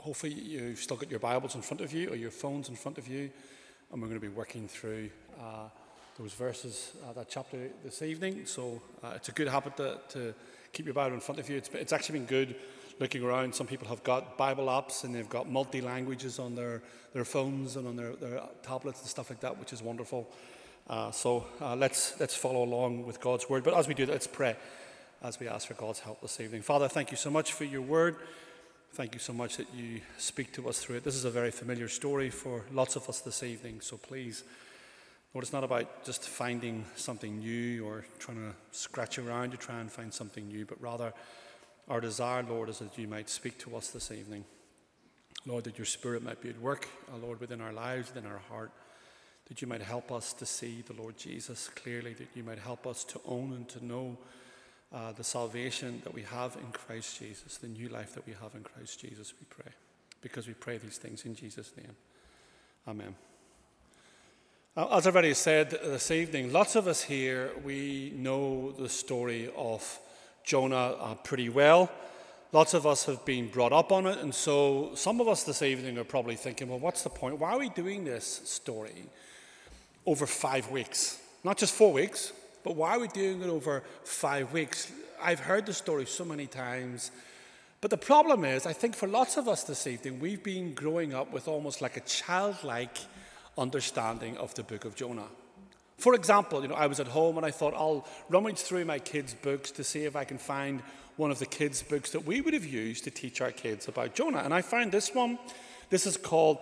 hopefully, you've still got your Bibles in front of you or your phones in front of you, and we're going to be working through uh, those verses, uh, that chapter this evening. So uh, it's a good habit to, to, keep your Bible in front of you. It's, it's actually been good looking around. Some people have got Bible apps and they've got multi languages on their, their phones and on their, their tablets and stuff like that, which is wonderful. Uh, so uh, let's, let's follow along with God's word. But as we do that, let's pray as we ask for God's help this evening. Father, thank you so much for your word. Thank you so much that you speak to us through it. This is a very familiar story for lots of us this evening, so please, Lord, it's not about just finding something new or trying to scratch around to try and find something new, but rather our desire, Lord, is that you might speak to us this evening. Lord, that your Spirit might be at work, uh, Lord, within our lives, within our heart, that you might help us to see the Lord Jesus clearly, that you might help us to own and to know uh, the salvation that we have in Christ Jesus, the new life that we have in Christ Jesus, we pray. Because we pray these things in Jesus' name. Amen. Uh, as I've already said this evening, lots of us here, we know the story of Jonah uh, pretty well. Lots of us have been brought up on it, and so some of us this evening are probably thinking, well, what's the point? Why are we doing this story over five weeks? Not just four weeks, but why are we doing it over five weeks? I've heard the story so many times. But the problem is, I think for lots of us this evening, we've been growing up with almost like a childlike understanding of the book of Jonah. For example, you know, I was at home and I thought I'll rummage through my kids' books to see if I can find one of the kids' books that we would have used to teach our kids about Jonah. And I found this one. This is called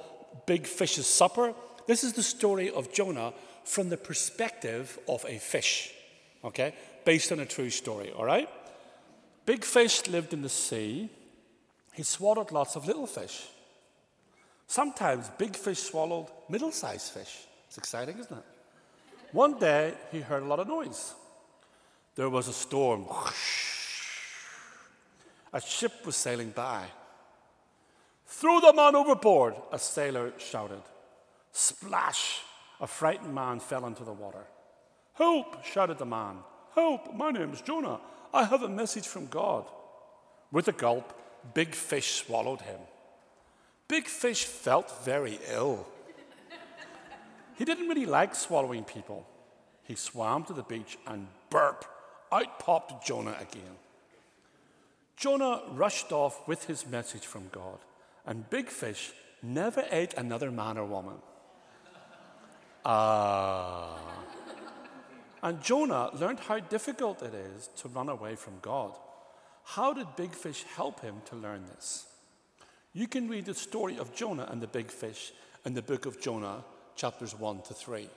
Big Fish's Supper. This is the story of Jonah from the perspective of a fish, okay? Based on a true story, all right? Big fish lived in the sea. He swallowed lots of little fish. Sometimes big fish swallowed middle sized fish. It's exciting, isn't it? One day he heard a lot of noise. There was a storm. A ship was sailing by. Throw the man overboard, a sailor shouted. Splash! A frightened man fell into the water. Help! shouted the man. Help! My name's Jonah. I have a message from God. With a gulp, Big Fish swallowed him. Big Fish felt very ill. he didn't really like swallowing people. He swam to the beach and burp, out popped Jonah again. Jonah rushed off with his message from God, and Big Fish never ate another man or woman. Ah. And Jonah learned how difficult it is to run away from God. How did big fish help him to learn this? You can read the story of Jonah and the big fish in the book of Jonah, chapters 1 to 3.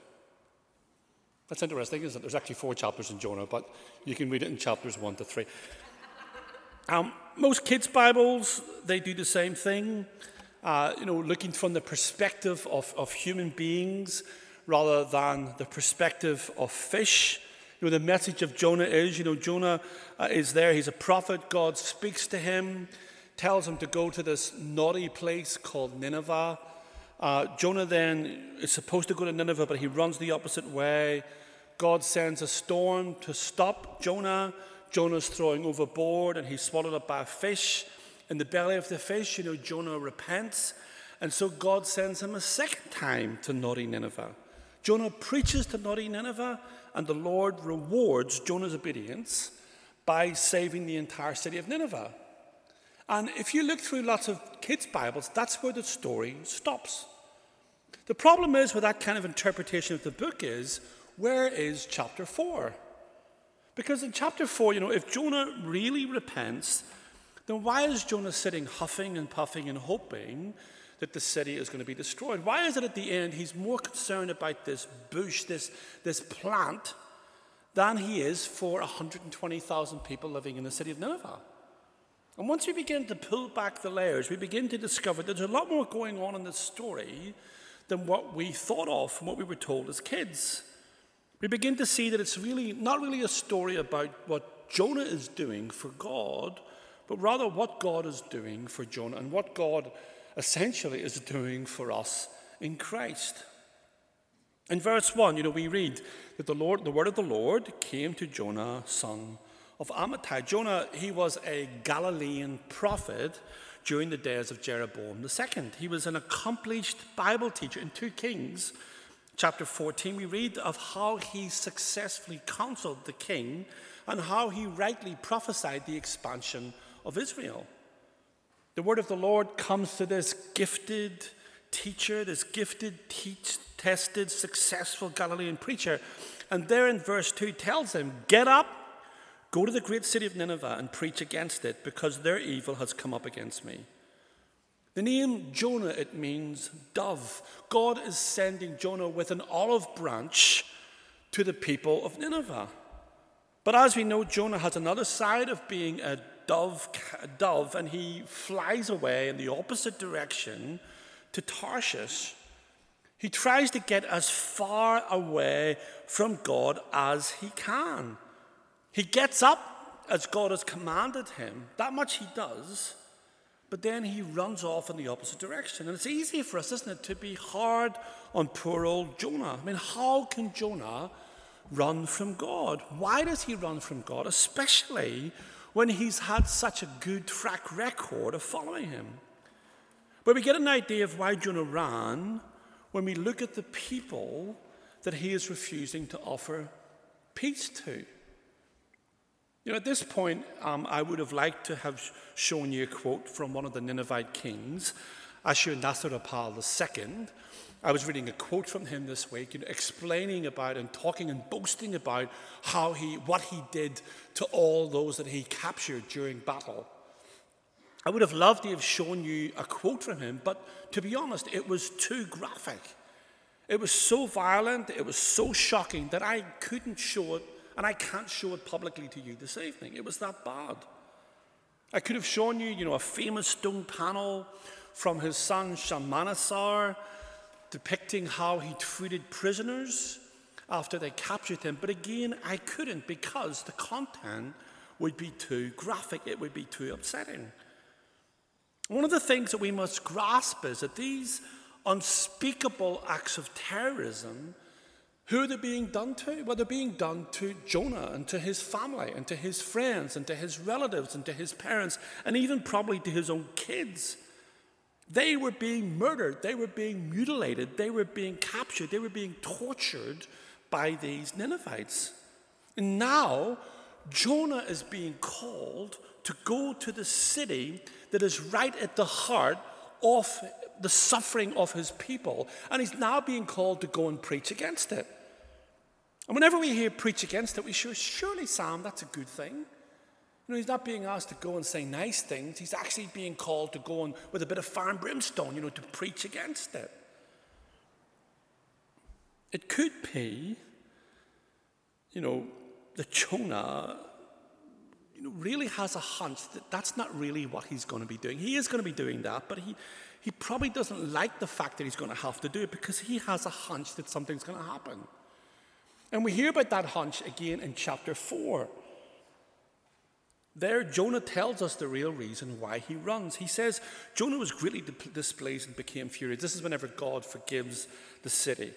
That's interesting, isn't it? There's actually four chapters in Jonah, but you can read it in chapters 1 to 3. Um, most kids' Bibles, they do the same thing. Uh, you know, looking from the perspective of, of human beings rather than the perspective of fish. You know, the message of Jonah is, you know, Jonah uh, is there. He's a prophet. God speaks to him, tells him to go to this naughty place called Nineveh. Uh, Jonah then is supposed to go to Nineveh, but he runs the opposite way. God sends a storm to stop Jonah. Jonah's throwing overboard and he's swallowed up by a fish. In the belly of the fish, you know, Jonah repents. And so God sends him a second time to naughty Nineveh. Jonah preaches to naughty Nineveh, and the Lord rewards Jonah's obedience by saving the entire city of Nineveh. And if you look through lots of kids' Bibles, that's where the story stops. The problem is with that kind of interpretation of the book is where is chapter 4? Because in chapter 4, you know, if Jonah really repents, then why is Jonah sitting huffing and puffing and hoping that the city is going to be destroyed. Why is it at the end he's more concerned about this bush, this, this plant, than he is for 120,000 people living in the city of Nineveh? And once we begin to pull back the layers, we begin to discover there's a lot more going on in this story than what we thought of and what we were told as kids. We begin to see that it's really not really a story about what Jonah is doing for God, but rather what God is doing for Jonah and what God essentially is doing for us in Christ. In verse 1, you know, we read that the Lord, the word of the Lord came to Jonah, son of Amittai. Jonah, he was a Galilean prophet. during the days of Jeroboam II. He was an accomplished Bible teacher. In 2 Kings chapter 14, we read of how he successfully counseled the king and how he rightly prophesied the expansion of Israel. The word of the Lord comes to this gifted teacher, this gifted, teach, tested, successful Galilean preacher. And there in verse 2 tells him, Get up, go to the great city of Nineveh and preach against it, because their evil has come up against me. The name Jonah, it means dove. God is sending Jonah with an olive branch to the people of Nineveh. But as we know, Jonah has another side of being a dove, dove and he flies away in the opposite direction to Tarshish. He tries to get as far away from God as he can. He gets up as God has commanded him, that much he does, but then he runs off in the opposite direction. And it's easy for us, isn't it, to be hard on poor old Jonah. I mean, how can Jonah run from God? Why does he run from God, especially when he's had such a good track record of following him? But we get an idea of why Jonah ran when we look at the people that he is refusing to offer peace to. You know, at this point, um, I would have liked to have shown you a quote from one of the Ninevite kings, Ashurnasirpal II. I was reading a quote from him this week, you know, explaining about and talking and boasting about how he, what he did to all those that he captured during battle. I would have loved to have shown you a quote from him, but to be honest, it was too graphic. It was so violent, it was so shocking that I couldn't show it, and I can't show it publicly to you this evening. It was that bad. I could have shown you, you know, a famous stone panel from his son Shalmaneser depicting how he treated prisoners after they captured him. But again, I couldn't because the content would be too graphic, it would be too upsetting. One of the things that we must grasp is that these unspeakable acts of terrorism, who are they being done to? Well, they're being done to Jonah and to his family and to his friends and to his relatives and to his parents and even probably to his own kids. They were being murdered, they were being mutilated, they were being captured, they were being tortured by these Ninevites. And now, Jonah is being called to go to the city that is right at the heart of the suffering of his people. And he's now being called to go and preach against it. And whenever we hear preach against it, we sure, surely, Sam, that's a good thing. You know, he's not being asked to go and say nice things. He's actually being called to go and, with a bit of fire and brimstone, you know, to preach against it. It could be, you know, that Jonah you know, really has a hunch that that's not really what he's going to be doing. He is going to be doing that, but he, he probably doesn't like the fact that he's going to have to do it because he has a hunch that something's going to happen. And we hear about that hunch again in chapter 4. There, Jonah tells us the real reason why he runs. He says Jonah was greatly displeased and became furious. This is whenever God forgives the city.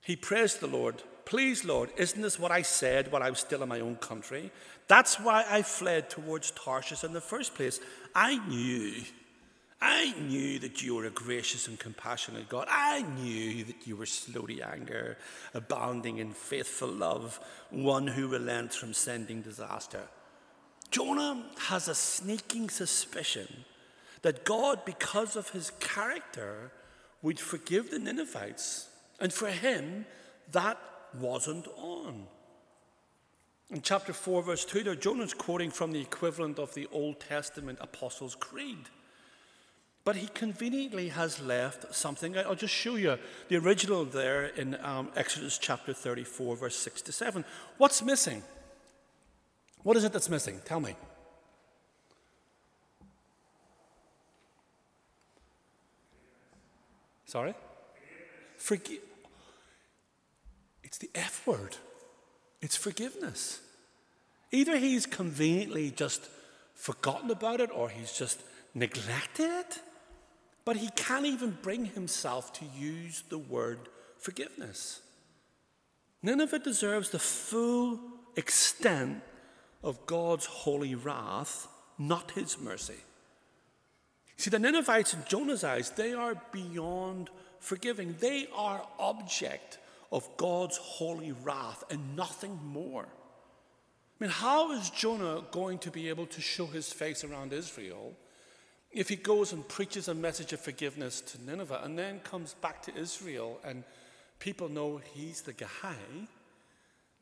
He prays to the Lord, Please, Lord, isn't this what I said while I was still in my own country? That's why I fled towards Tarshish in the first place. I knew, I knew that you were a gracious and compassionate God. I knew that you were slow to anger, abounding in faithful love, one who relents from sending disaster. Jonah has a sneaking suspicion that God, because of his character, would forgive the Ninevites. And for him, that wasn't on. In chapter 4, verse 2, there, Jonah's quoting from the equivalent of the Old Testament Apostles' Creed. But he conveniently has left something. I'll just show you the original there in um, Exodus chapter 34, verse 6 to 7. What's missing? What is it that's missing? Tell me. Sorry? Forgive. It's the F word. It's forgiveness. Either he's conveniently just forgotten about it or he's just neglected it, but he can't even bring himself to use the word forgiveness. Nineveh deserves the full extent of God's holy wrath, not his mercy. See, the Ninevites in Jonah's eyes, they are beyond forgiving. They are object of God's holy wrath and nothing more. I mean, how is Jonah going to be able to show his face around Israel if he goes and preaches a message of forgiveness to Nineveh and then comes back to Israel and people know he's the guy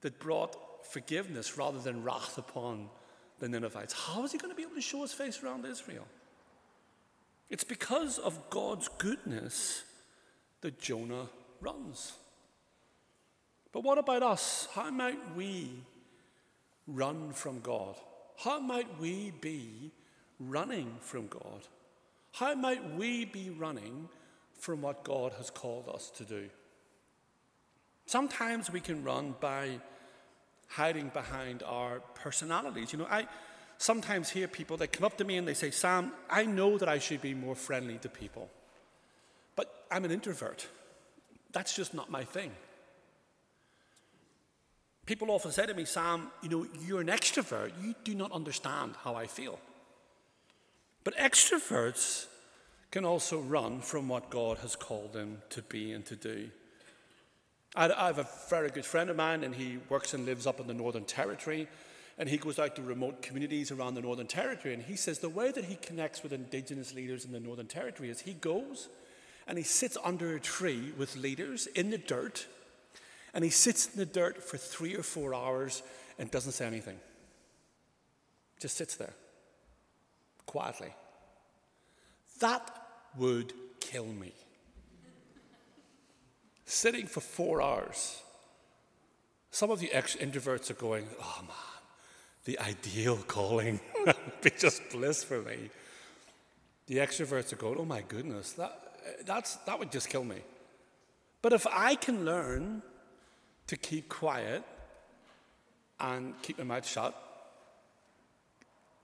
that brought forgiveness rather than wrath upon the Ninevites? How is he going to be able to show his face around Israel? It's because of God's goodness that Jonah runs. But what about us? How might we run from God? How might we be running from God? How might we be running from what God has called us to do? Sometimes we can run by hiding behind our personalities. You know, I sometimes hear people that come up to me and they say, Sam, I know that I should be more friendly to people, but I'm an introvert. That's just not my thing. People often say to me, Sam, you know, you're an extrovert. You do not understand how I feel. But extroverts can also run from what God has called them to be and to do. I have a very good friend of mine, and he works and lives up in the Northern Territory. And he goes out to remote communities around the Northern Territory. And he says the way that he connects with Indigenous leaders in the Northern Territory is he goes and he sits under a tree with leaders in the dirt and he sits in the dirt for three or four hours and doesn't say anything. Just sits there quietly. That would kill me. Sitting for four hours. Some of you introverts are going, oh man, the ideal calling would be just bliss for me. The extroverts are going, oh my goodness, that, that's, that would just kill me. But if I can learn to keep quiet and keep my mouth shut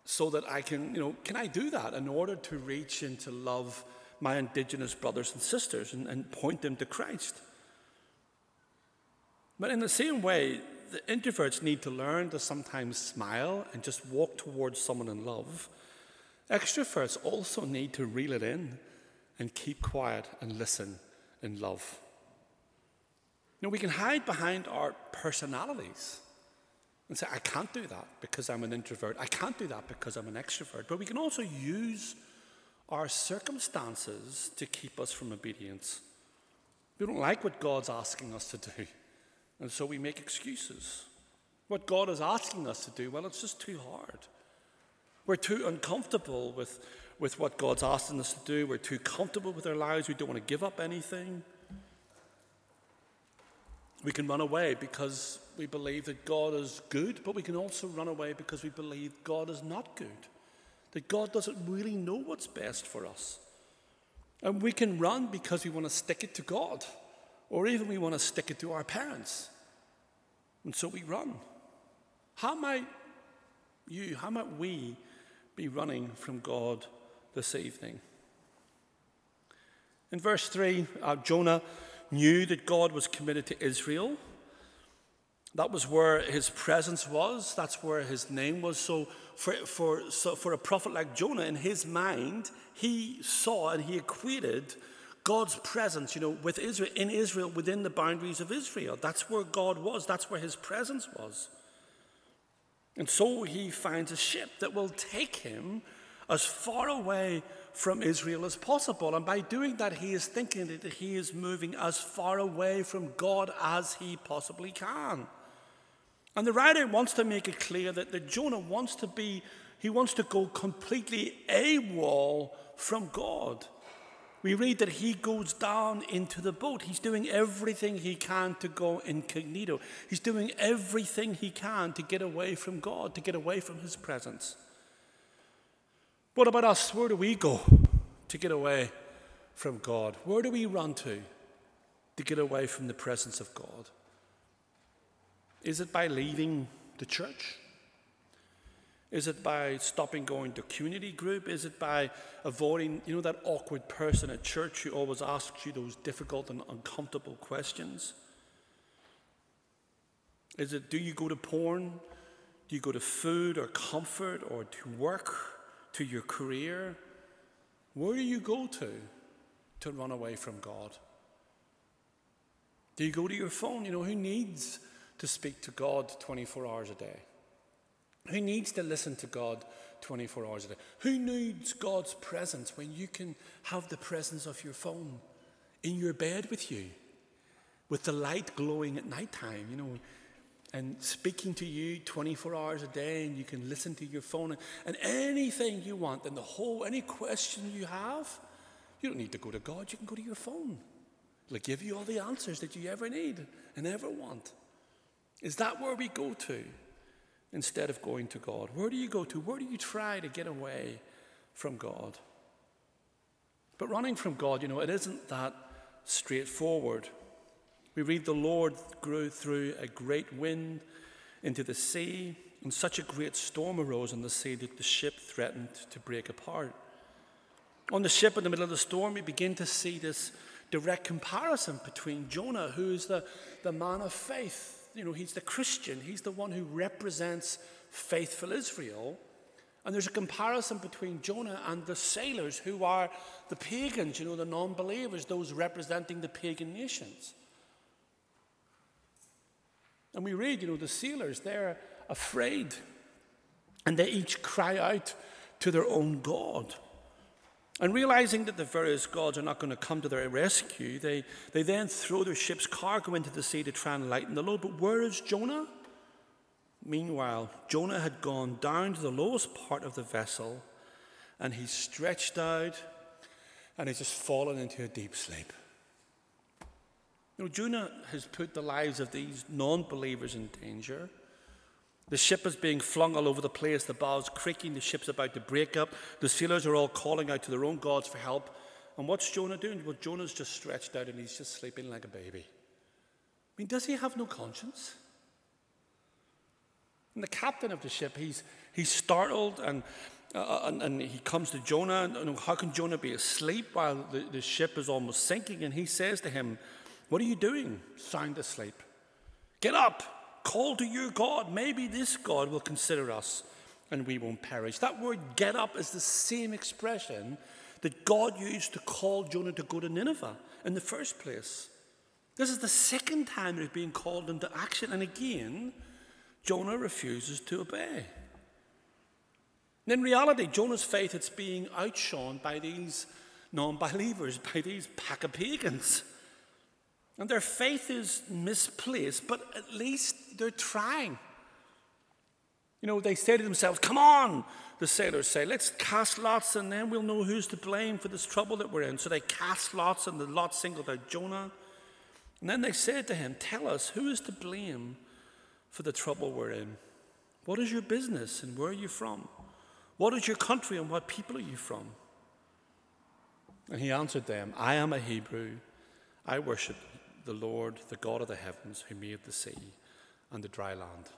so that I can, you know, can I do that in order to reach and to love my indigenous brothers and sisters and, and point them to Christ? But in the same way, the introverts need to learn to sometimes smile and just walk towards someone in love. Extroverts also need to reel it in and keep quiet and listen in love. Know, we can hide behind our personalities and say, I can't do that because I'm an introvert. I can't do that because I'm an extrovert. But we can also use our circumstances to keep us from obedience. We don't like what God's asking us to do, and so we make excuses. What God is asking us to do, well, it's just too hard. We're too uncomfortable with, with what God's asking us to do. We're too comfortable with our lives. We don't want to give up anything. We can run away because we believe that God is good, but we can also run away because we believe God is not good, that God doesn't really know what's best for us. And we can run because we want to stick it to God, or even we want to stick it to our parents. And so we run. How might you, how might we be running from God this evening? In verse 3, uh, Jonah knew that God was committed to Israel. That was where his presence was, that's where his name was. So for, for, so for a prophet like Jonah, in his mind, he saw and he equated God's presence, you know, with Israel, in Israel, within the boundaries of Israel. That's where God was, that's where his presence was. And so he finds a ship that will take him as far away from Israel as possible. And by doing that, he is thinking that he is moving as far away from God as he possibly can. And the writer wants to make it clear that, that Jonah wants to be, he wants to go completely AWOL from God. We read that he goes down into the boat. He's doing everything he can to go incognito. He's doing everything he can to get away from God, to get away from his presence. What about us? Where do we go to get away from God? Where do we run to to get away from the presence of God? Is it by leaving the church? Is it by stopping going to community group? Is it by avoiding, you know, that awkward person at church who always asks you those difficult and uncomfortable questions? Is it do you go to porn? Do you go to food or comfort or to work? to your career? Where do you go to to run away from God? Do you go to your phone? You know, who needs to speak to God 24 hours a day? Who needs to listen to God 24 hours a day? Who needs God's presence when you can have the presence of your phone in your bed with you, with the light glowing at night time, you know, and speaking to you 24 hours a day, and you can listen to your phone and, and anything you want, and the whole, any question you have, you don't need to go to God, you can go to your phone. It'll give you all the answers that you ever need and ever want. Is that where we go to instead of going to God? Where do you go to? Where do you try to get away from God? But running from God, you know, it isn't that straightforward. We read the Lord grew through a great wind into the sea, and such a great storm arose on the sea that the ship threatened to break apart. On the ship in the middle of the storm, we begin to see this direct comparison between Jonah, who is the, the man of faith. You know, he's the Christian, he's the one who represents faithful Israel. And there's a comparison between Jonah and the sailors, who are the pagans, you know, the non believers, those representing the pagan nations. And we read, you know, the sailors, they're afraid. And they each cry out to their own God. And realizing that the various gods are not going to come to their rescue, they, they then throw their ship's cargo into the sea to try and lighten the load. But where is Jonah? Meanwhile, Jonah had gone down to the lowest part of the vessel and he stretched out and he's just fallen into a deep sleep. You know, Jonah has put the lives of these non believers in danger. The ship is being flung all over the place, the bows creaking, the ship's about to break up. The sailors are all calling out to their own gods for help. And what's Jonah doing? Well, Jonah's just stretched out and he's just sleeping like a baby. I mean, does he have no conscience? And the captain of the ship, he's, he's startled and, uh, and, and, he comes to Jonah. And, how can Jonah be asleep while the, the ship is almost sinking? And he says to him, What are you doing? Sound asleep. Get up. Call to your God. Maybe this God will consider us and we won't perish. That word get up is the same expression that God used to call Jonah to go to Nineveh in the first place. This is the second time he's being called into action. And again, Jonah refuses to obey. And in reality, Jonah's faith is being outshone by these non believers, by these pack of pagans. And their faith is misplaced, but at least they're trying. You know, they say to themselves, Come on, the sailors say, let's cast lots and then we'll know who's to blame for this trouble that we're in. So they cast lots and the lot singled out Jonah. And then they said to him, Tell us, who is to blame for the trouble we're in? What is your business and where are you from? What is your country and what people are you from? And he answered them, I am a Hebrew. I worship the Lord, the God of the heavens, who made the sea and the dry land.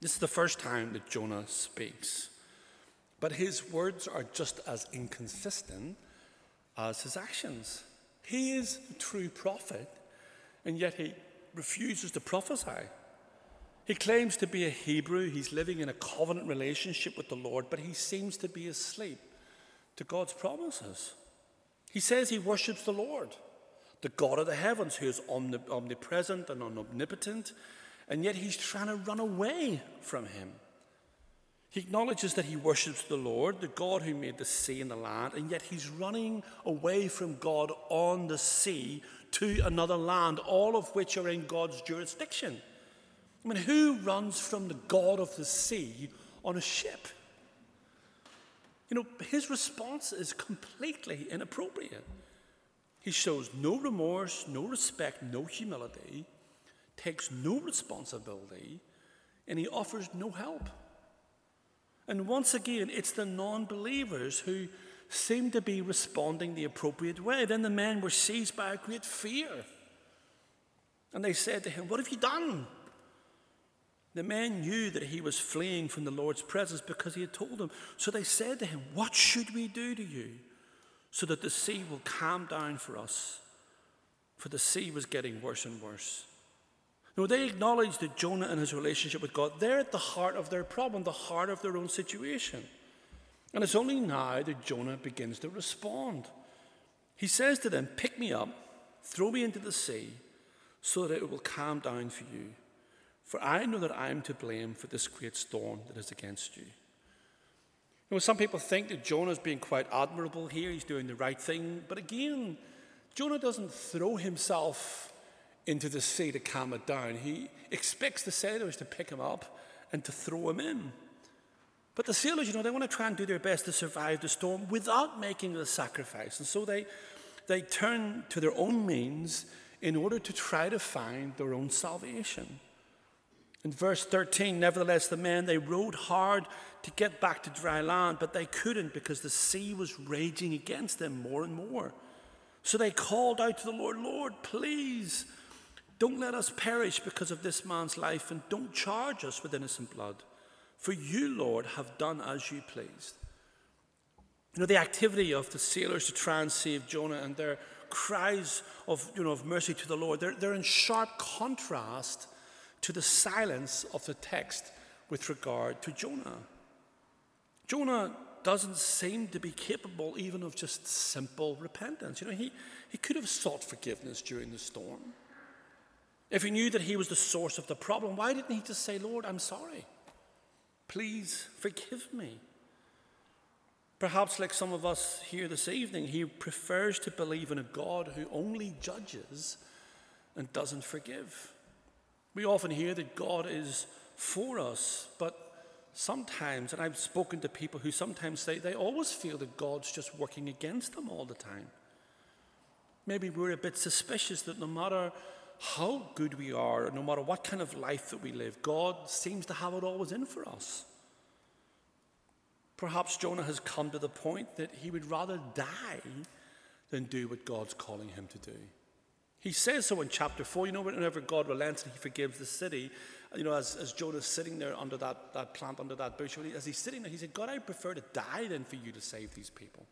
This is the first time that Jonah speaks, but his words are just as inconsistent as his actions. He is the true prophet, and yet he refuses to prophesy. He claims to be a Hebrew, he's living in a covenant relationship with the Lord, but he seems to be asleep to God's promises. He says he worships the Lord the God of the heavens, who is omnipresent and omnipotent, and yet he's trying to run away from him. He acknowledges that he worships the Lord, the God who made the sea and the land, and yet he's running away from God on the sea to another land, all of which are in God's jurisdiction. I mean, who runs from the God of the sea on a ship? You know, his response is completely inappropriate. He shows no remorse, no respect, no humility, takes no responsibility, and he offers no help. And once again, it's the non believers who seem to be responding the appropriate way. Then the men were seized by a great fear. And they said to him, What have you done? The men knew that he was fleeing from the Lord's presence because he had told them. So they said to him, What should we do to you? So that the sea will calm down for us. For the sea was getting worse and worse. No, they acknowledge that Jonah and his relationship with God, they're at the heart of their problem, the heart of their own situation. And it's only now that Jonah begins to respond. He says to them, Pick me up, throw me into the sea, so that it will calm down for you. For I know that I am to blame for this great storm that is against you. You know, some people think that Jonah's being quite admirable here, he's doing the right thing. But again, Jonah doesn't throw himself into the sea to calm it down. He expects the sailors to pick him up and to throw him in. But the sailors, you know, they want to try and do their best to survive the storm without making the sacrifice. And so they, they turn to their own means in order to try to find their own salvation. In verse 13, nevertheless, the men, they rowed hard to get back to dry land, but they couldn't because the sea was raging against them more and more. So they called out to the Lord, Lord, please don't let us perish because of this man's life, and don't charge us with innocent blood. For you, Lord, have done as you pleased. You know, the activity of the sailors to try and save Jonah and their cries of, you know, of mercy to the Lord, they're, they're in sharp contrast to the silence of the text with regard to Jonah. Jonah doesn't seem to be capable even of just simple repentance. You know, he, he could have sought forgiveness during the storm. If he knew that he was the source of the problem, why didn't he just say, Lord, I'm sorry? Please forgive me. Perhaps, like some of us here this evening, he prefers to believe in a God who only judges and doesn't forgive. We often hear that God is for us, but sometimes, and I've spoken to people who sometimes say they always feel that God's just working against them all the time. Maybe we're a bit suspicious that no matter how good we are, no matter what kind of life that we live, God seems to have it always in for us. Perhaps Jonah has come to the point that he would rather die than do what God's calling him to do. He says so in chapter 4. You know, whenever God relents and he forgives the city, uh, you know, as, as Jonah's sitting there under that, that plant, under that bush, as he's sitting there, he said, God, I prefer to die than for you to save these people.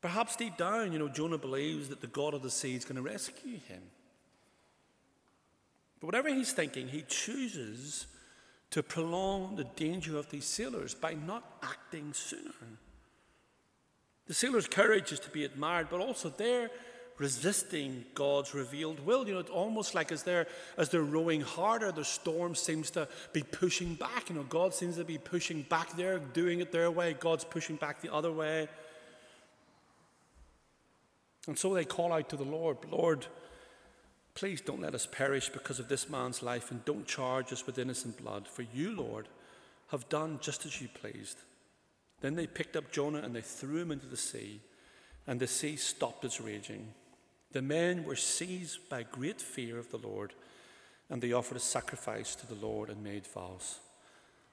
Perhaps deep down, you know, Jonah believes that the God of the sea is going to rescue him. But whatever he's thinking, he chooses to prolong the danger of these sailors by not acting sooner. The sailors' courage is to be admired, but also their resisting God's revealed will. You know, it's almost like as they're as they're rowing harder, the storm seems to be pushing back. You know, God seems to be pushing back there, doing it their way. God's pushing back the other way. And so they call out to the Lord, Lord, please don't let us perish because of this man's life, and don't charge us with innocent blood. For you, Lord, have done just as you pleased. Then they picked up Jonah and they threw him into the sea, and the sea stopped its raging. The men were seized by great fear of the Lord, and they offered a sacrifice to the Lord and made vows.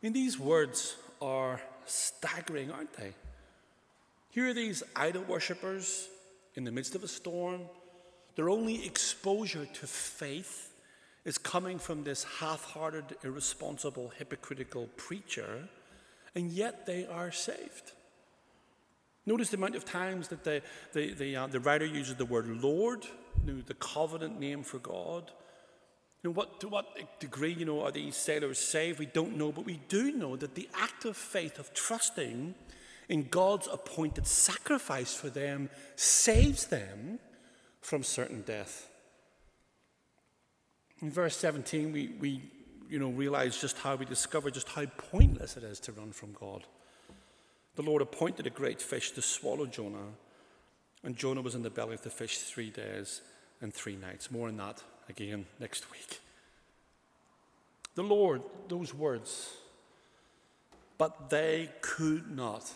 I mean, these words are staggering, aren't they? Here are these idol worshippers in the midst of a storm. Their only exposure to faith is coming from this half hearted, irresponsible, hypocritical preacher, and yet they are saved. Notice the amount of times that the, the, the, uh, the writer uses the word Lord, you know, the covenant name for God. You know, what, to what degree you know, are these sailors saved? We don't know, but we do know that the act of faith, of trusting in God's appointed sacrifice for them, saves them from certain death. In verse 17, we, we you know, realize just how we discover just how pointless it is to run from God. The Lord appointed a great fish to swallow Jonah, and Jonah was in the belly of the fish three days and three nights. More on that again next week. The Lord, those words, but they could not.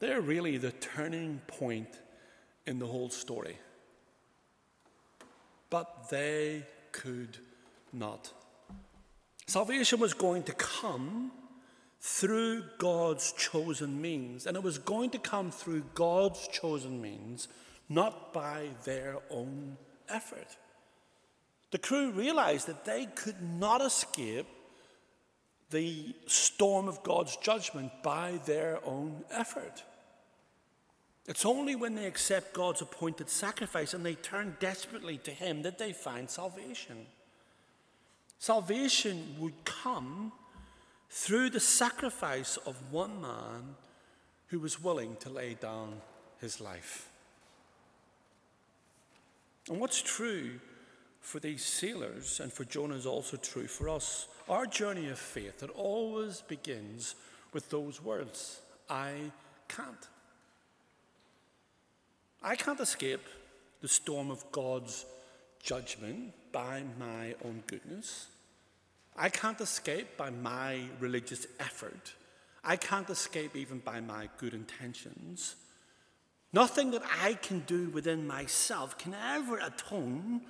They're really the turning point in the whole story. But they could not. Salvation was going to come through God's chosen means. And it was going to come through God's chosen means, not by their own effort. The crew realized that they could not escape the storm of God's judgment by their own effort. It's only when they accept God's appointed sacrifice and they turn desperately to Him that they find salvation. Salvation would come through the sacrifice of one man who was willing to lay down his life. And what's true for these sailors and for Jonah is also true for us. Our journey of faith, it always begins with those words I can't. I can't escape the storm of God's judgment by my own goodness. I can't escape by my religious effort. I can't escape even by my good intentions. Nothing that I can do within myself can ever atone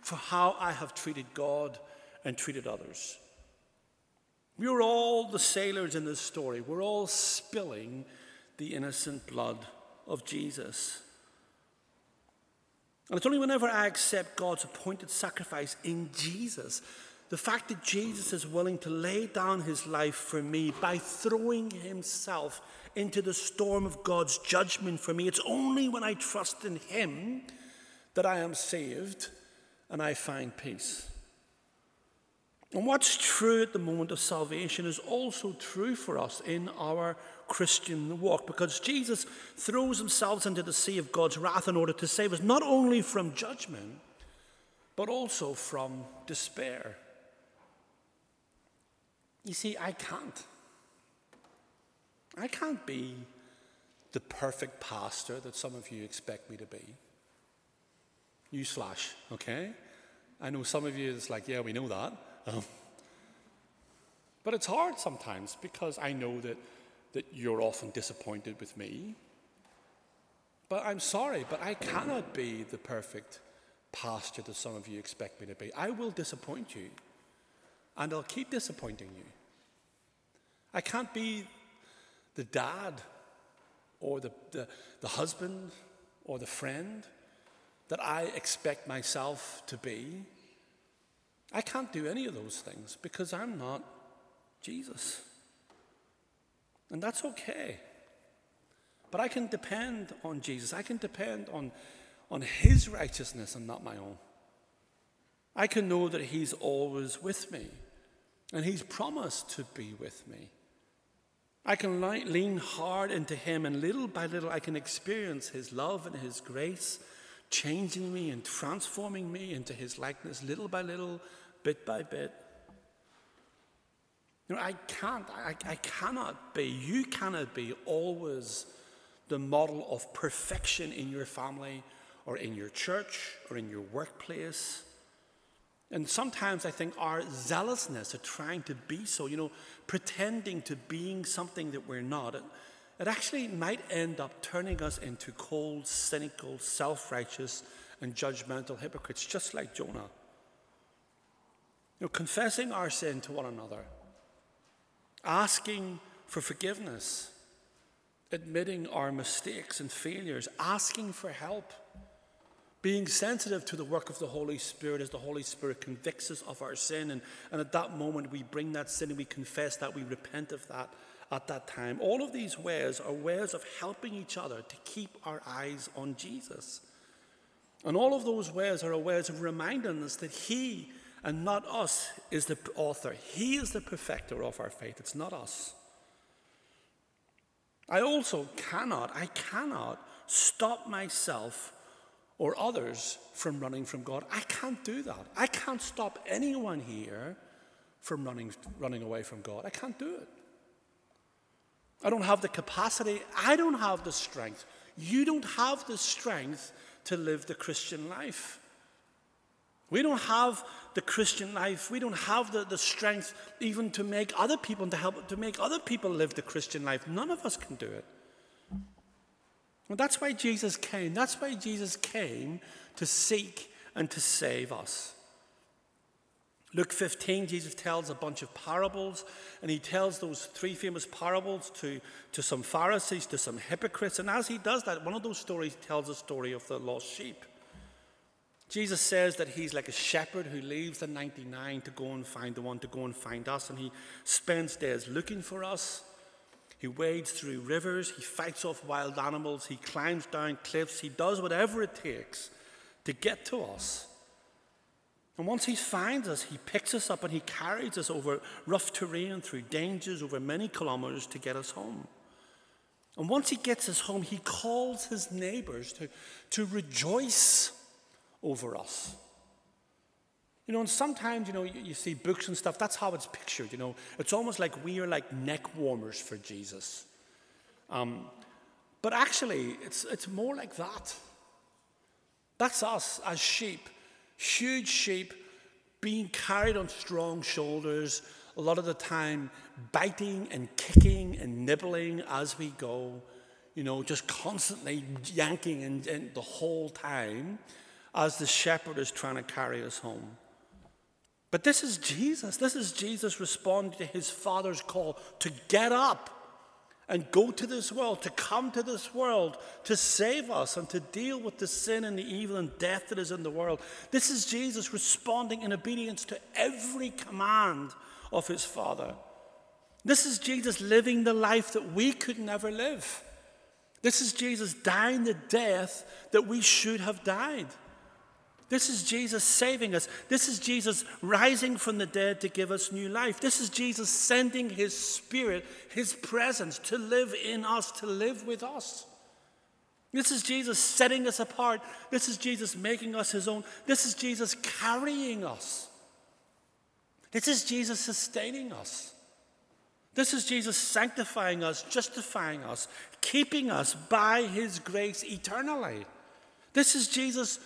for how I have treated God and treated others. We're all the sailors in this story. We're all spilling the innocent blood of Jesus. And it's only whenever I accept God's appointed sacrifice in Jesus, the fact that Jesus is willing to lay down his life for me by throwing himself into the storm of God's judgment for me, it's only when I trust in him that I am saved and I find peace. And what's true at the moment of salvation is also true for us in our Christian walk because Jesus throws himself into the sea of God's wrath in order to save us not only from judgment, but also from despair. You see, I can't. I can't be the perfect pastor that some of you expect me to be. Newsflash, okay? I know some of you is like, yeah, we know that. Um, but it's hard sometimes because I know that, that you're often disappointed with me. But I'm sorry, but I cannot be the perfect pastor that some of you expect me to be. I will disappoint you, and I'll keep disappointing you. I can't be the dad or the, the, the husband or the friend that I expect myself to be. I can't do any of those things because I'm not Jesus. And that's okay. But I can depend on Jesus. I can depend on, on His righteousness and not my own. I can know that He's always with me and He's promised to be with me. I can lean hard into Him, and little by little, I can experience His love and His grace changing me and transforming me into His likeness little by little, bit by bit. You know, I can't, I, I cannot be, you cannot be always the model of perfection in your family or in your church or in your workplace. And sometimes I think our zealousness of trying to be so, you know, pretending to being something that we're not, it, it actually might end up turning us into cold, cynical, self righteous, and judgmental hypocrites, just like Jonah. You know, confessing our sin to one another, asking for forgiveness, admitting our mistakes and failures, asking for help, being sensitive to the work of the Holy Spirit as the Holy Spirit convicts us of our sin. And, and at that moment, we bring that sin and we confess that, we repent of that at that time. All of these ways are ways of helping each other to keep our eyes on Jesus. And all of those ways are ways of reminding us that He and not us is the author. He is the perfecter of our faith. It's not us. I also cannot, I cannot stop myself or others from running from God. I can't do that. I can't stop anyone here from running, running away from God. I can't do it. I don't have the capacity. I don't have the strength. You don't have the strength to live the Christian life. We don't have the Christian life. We don't have the, the strength even to make other people, to help to make other people live the Christian life. None of us can do it. Well, that's why Jesus came. That's why Jesus came to seek and to save us. Luke 15, Jesus tells a bunch of parables, and he tells those three famous parables to, to some Pharisees, to some hypocrites. And as he does that, one of those stories tells a story of the lost sheep. Jesus says that he's like a shepherd who leaves the 99 to go and find the one, to go and find us, and he spends days looking for us. He wades through rivers, he fights off wild animals, he climbs down cliffs, he does whatever it takes to get to us. And once he finds us, he picks us up and he carries us over rough terrain, through dangers, over many kilometers to get us home. And once he gets us home, he calls his neighbors to, to rejoice over us. You know, and sometimes, you know, you, you, see books and stuff, that's how it's pictured, you know. It's almost like we are like neck warmers for Jesus. Um, but actually, it's, it's more like that. That's us as sheep, huge sheep being carried on strong shoulders, a lot of the time biting and kicking and nibbling as we go, you know, just constantly yanking and, and the whole time as the shepherd is trying to carry us home. But this is Jesus. This is Jesus responding to his Father's call to get up and go to this world, to come to this world, to save us and to deal with the sin and the evil and death that is in the world. This is Jesus responding in obedience to every command of his Father. This is Jesus living the life that we could never live. This is Jesus dying the death that we should have died. This is Jesus saving us. This is Jesus rising from the dead to give us new life. This is Jesus sending his spirit, his presence to live in us, to live with us. This is Jesus setting us apart. This is Jesus making us his own. This is Jesus carrying us. This is Jesus sustaining us. This is Jesus sanctifying us, justifying us, keeping us by his grace eternally. This is Jesus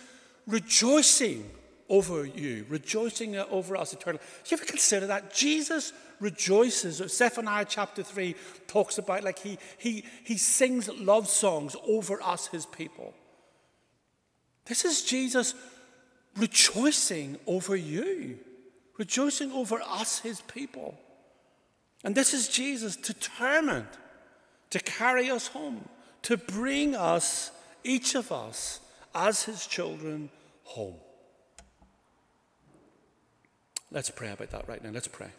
rejoicing over you, rejoicing over us eternally. Do you ever consider that? Jesus rejoices. Zephaniah chapter 3 talks about like he, he, he sings love songs over us, his people. This is Jesus rejoicing over you, rejoicing over us, his people. And this is Jesus determined to carry us home, to bring us, each of us, as his children home. Let's pray about that right now. Let's pray.